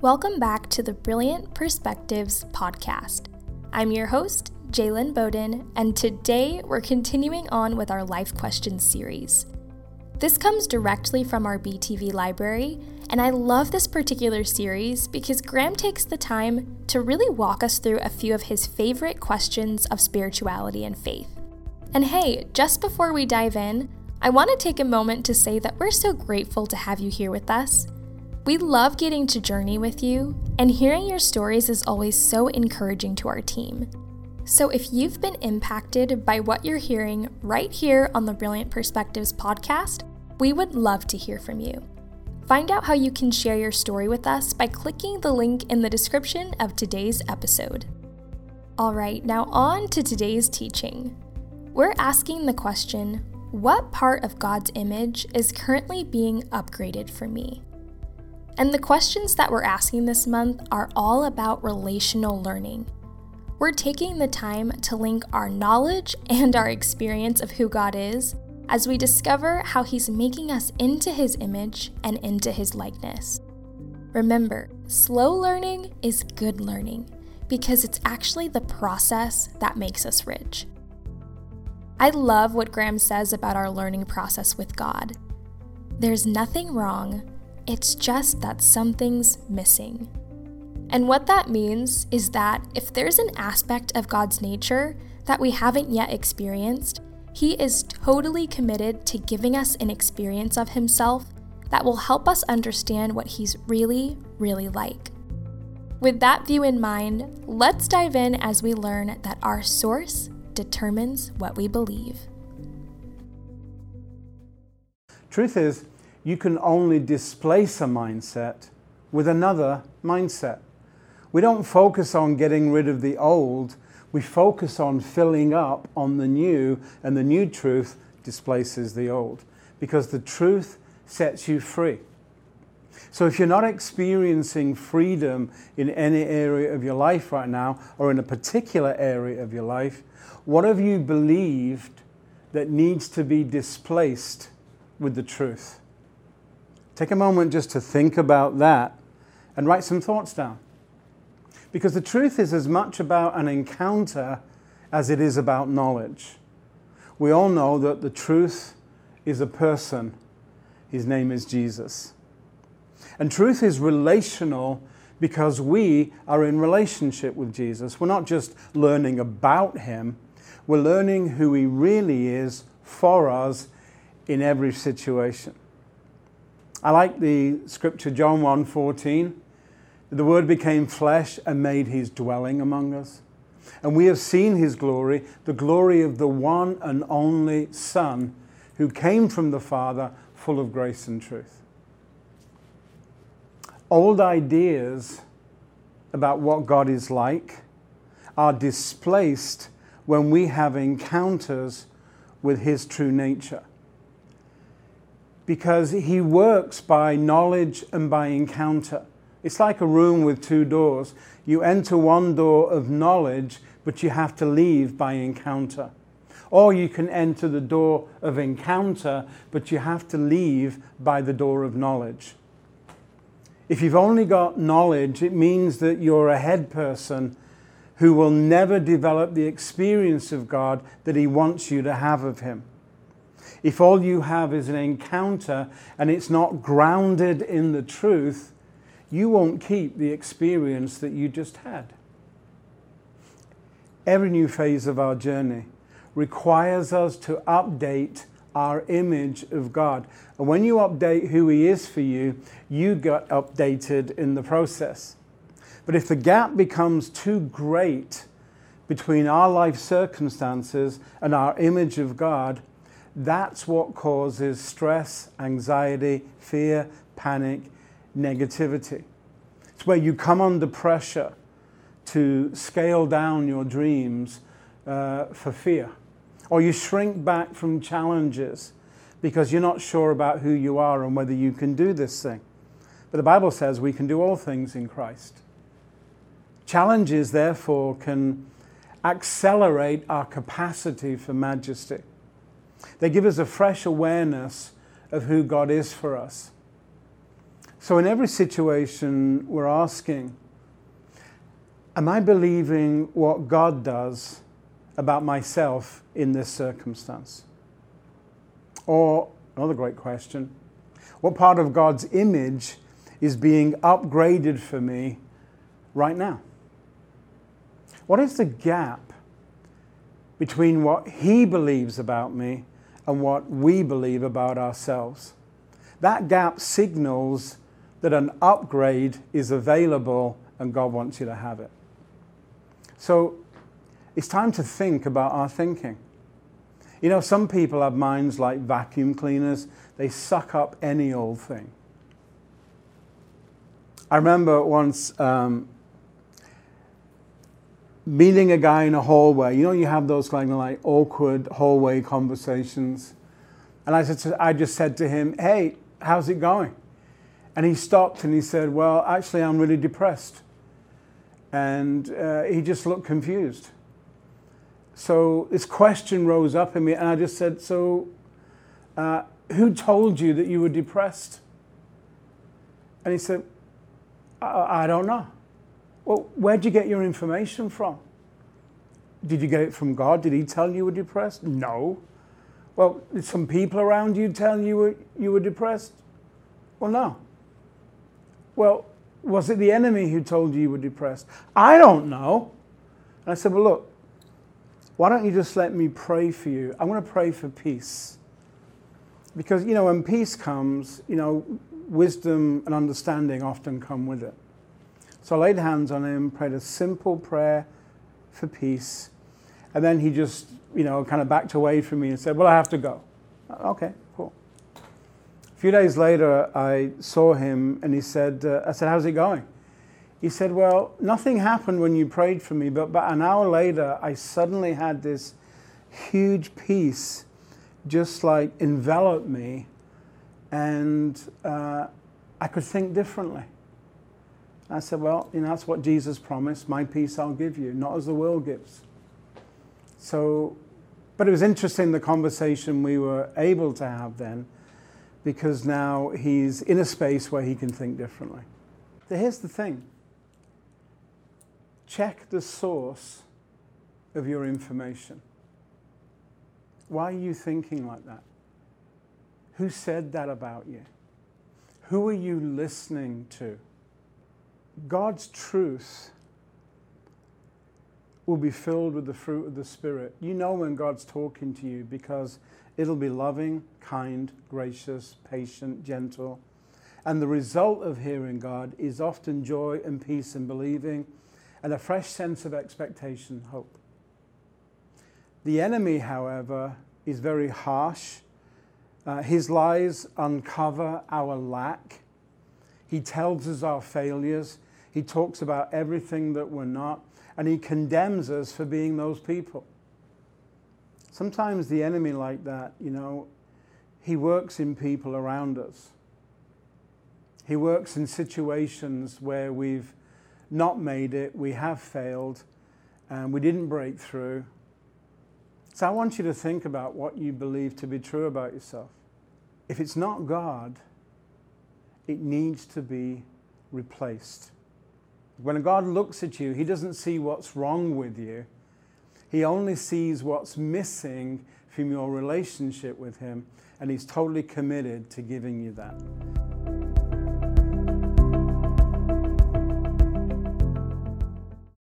Welcome back to the Brilliant Perspectives podcast. I'm your host, Jalen Bowden, and today we're continuing on with our Life Questions series. This comes directly from our BTV library, and I love this particular series because Graham takes the time to really walk us through a few of his favorite questions of spirituality and faith. And hey, just before we dive in, I want to take a moment to say that we're so grateful to have you here with us. We love getting to journey with you, and hearing your stories is always so encouraging to our team. So, if you've been impacted by what you're hearing right here on the Brilliant Perspectives podcast, we would love to hear from you. Find out how you can share your story with us by clicking the link in the description of today's episode. All right, now on to today's teaching. We're asking the question What part of God's image is currently being upgraded for me? And the questions that we're asking this month are all about relational learning. We're taking the time to link our knowledge and our experience of who God is as we discover how He's making us into His image and into His likeness. Remember, slow learning is good learning because it's actually the process that makes us rich. I love what Graham says about our learning process with God. There's nothing wrong it's just that something's missing. And what that means is that if there's an aspect of God's nature that we haven't yet experienced, He is totally committed to giving us an experience of Himself that will help us understand what He's really, really like. With that view in mind, let's dive in as we learn that our source determines what we believe. Truth is, you can only displace a mindset with another mindset. We don't focus on getting rid of the old, we focus on filling up on the new, and the new truth displaces the old because the truth sets you free. So, if you're not experiencing freedom in any area of your life right now, or in a particular area of your life, what have you believed that needs to be displaced with the truth? Take a moment just to think about that and write some thoughts down. Because the truth is as much about an encounter as it is about knowledge. We all know that the truth is a person. His name is Jesus. And truth is relational because we are in relationship with Jesus. We're not just learning about him, we're learning who he really is for us in every situation. I like the scripture John 1:14. The word became flesh and made his dwelling among us. And we have seen his glory, the glory of the one and only Son who came from the Father, full of grace and truth. Old ideas about what God is like are displaced when we have encounters with his true nature because he works by knowledge and by encounter. It's like a room with two doors. You enter one door of knowledge, but you have to leave by encounter. Or you can enter the door of encounter, but you have to leave by the door of knowledge. If you've only got knowledge, it means that you're a head person who will never develop the experience of God that He wants you to have of Him. If all you have is an encounter and it's not grounded in the truth, you won't keep the experience that you just had. Every new phase of our journey requires us to update our image of God. And when you update who He is for you, you get updated in the process. But if the gap becomes too great between our life circumstances and our image of God, that's what causes stress, anxiety, fear, panic, negativity. It's where you come under pressure to scale down your dreams uh, for fear, or you shrink back from challenges because you're not sure about who you are and whether you can do this thing. But the Bible says we can do all things in Christ. Challenges, therefore, can accelerate our capacity for majesty. They give us a fresh awareness of who God is for us. So, in every situation, we're asking, Am I believing what God does about myself in this circumstance? Or, another great question, what part of God's image is being upgraded for me right now? What is the gap between what He believes about me and what we believe about ourselves? That gap signals that an upgrade is available and God wants you to have it. So it's time to think about our thinking. You know, some people have minds like vacuum cleaners, they suck up any old thing. I remember once um, meeting a guy in a hallway. You know, you have those kind of like awkward hallway conversations. And I, said to, I just said to him, Hey, how's it going? And he stopped and he said, Well, actually, I'm really depressed. And uh, he just looked confused. So this question rose up in me, and I just said, So, uh, who told you that you were depressed? And he said, I, I don't know. Well, where'd you get your information from? Did you get it from God? Did He tell you you were depressed? No. Well, did some people around you tell you were, you were depressed? Well, no. Well, was it the enemy who told you you were depressed? I don't know. And I said, Well, look, why don't you just let me pray for you? I want to pray for peace. Because, you know, when peace comes, you know, wisdom and understanding often come with it. So I laid hands on him, prayed a simple prayer for peace. And then he just, you know, kind of backed away from me and said, Well, I have to go. Okay, cool. A few days later, I saw him and he said, uh, I said, How's it going? He said, Well, nothing happened when you prayed for me, but about an hour later, I suddenly had this huge peace just like envelop me, and uh, I could think differently. I said, Well, you know, that's what Jesus promised. My peace I'll give you, not as the world gives. So, but it was interesting the conversation we were able to have then, because now he's in a space where he can think differently. So here's the thing check the source of your information. Why are you thinking like that? Who said that about you? Who are you listening to? God's truth will be filled with the fruit of the Spirit. You know when God's talking to you because it'll be loving, kind, gracious, patient, gentle. And the result of hearing God is often joy and peace and believing and a fresh sense of expectation, hope. The enemy, however, is very harsh. Uh, his lies uncover our lack. He tells us our failures. He talks about everything that we're not, and he condemns us for being those people. Sometimes the enemy, like that, you know, he works in people around us. He works in situations where we've not made it, we have failed, and we didn't break through. So I want you to think about what you believe to be true about yourself. If it's not God, it needs to be replaced. When God looks at you, He doesn't see what's wrong with you, He only sees what's missing from your relationship with Him, and He's totally committed to giving you that.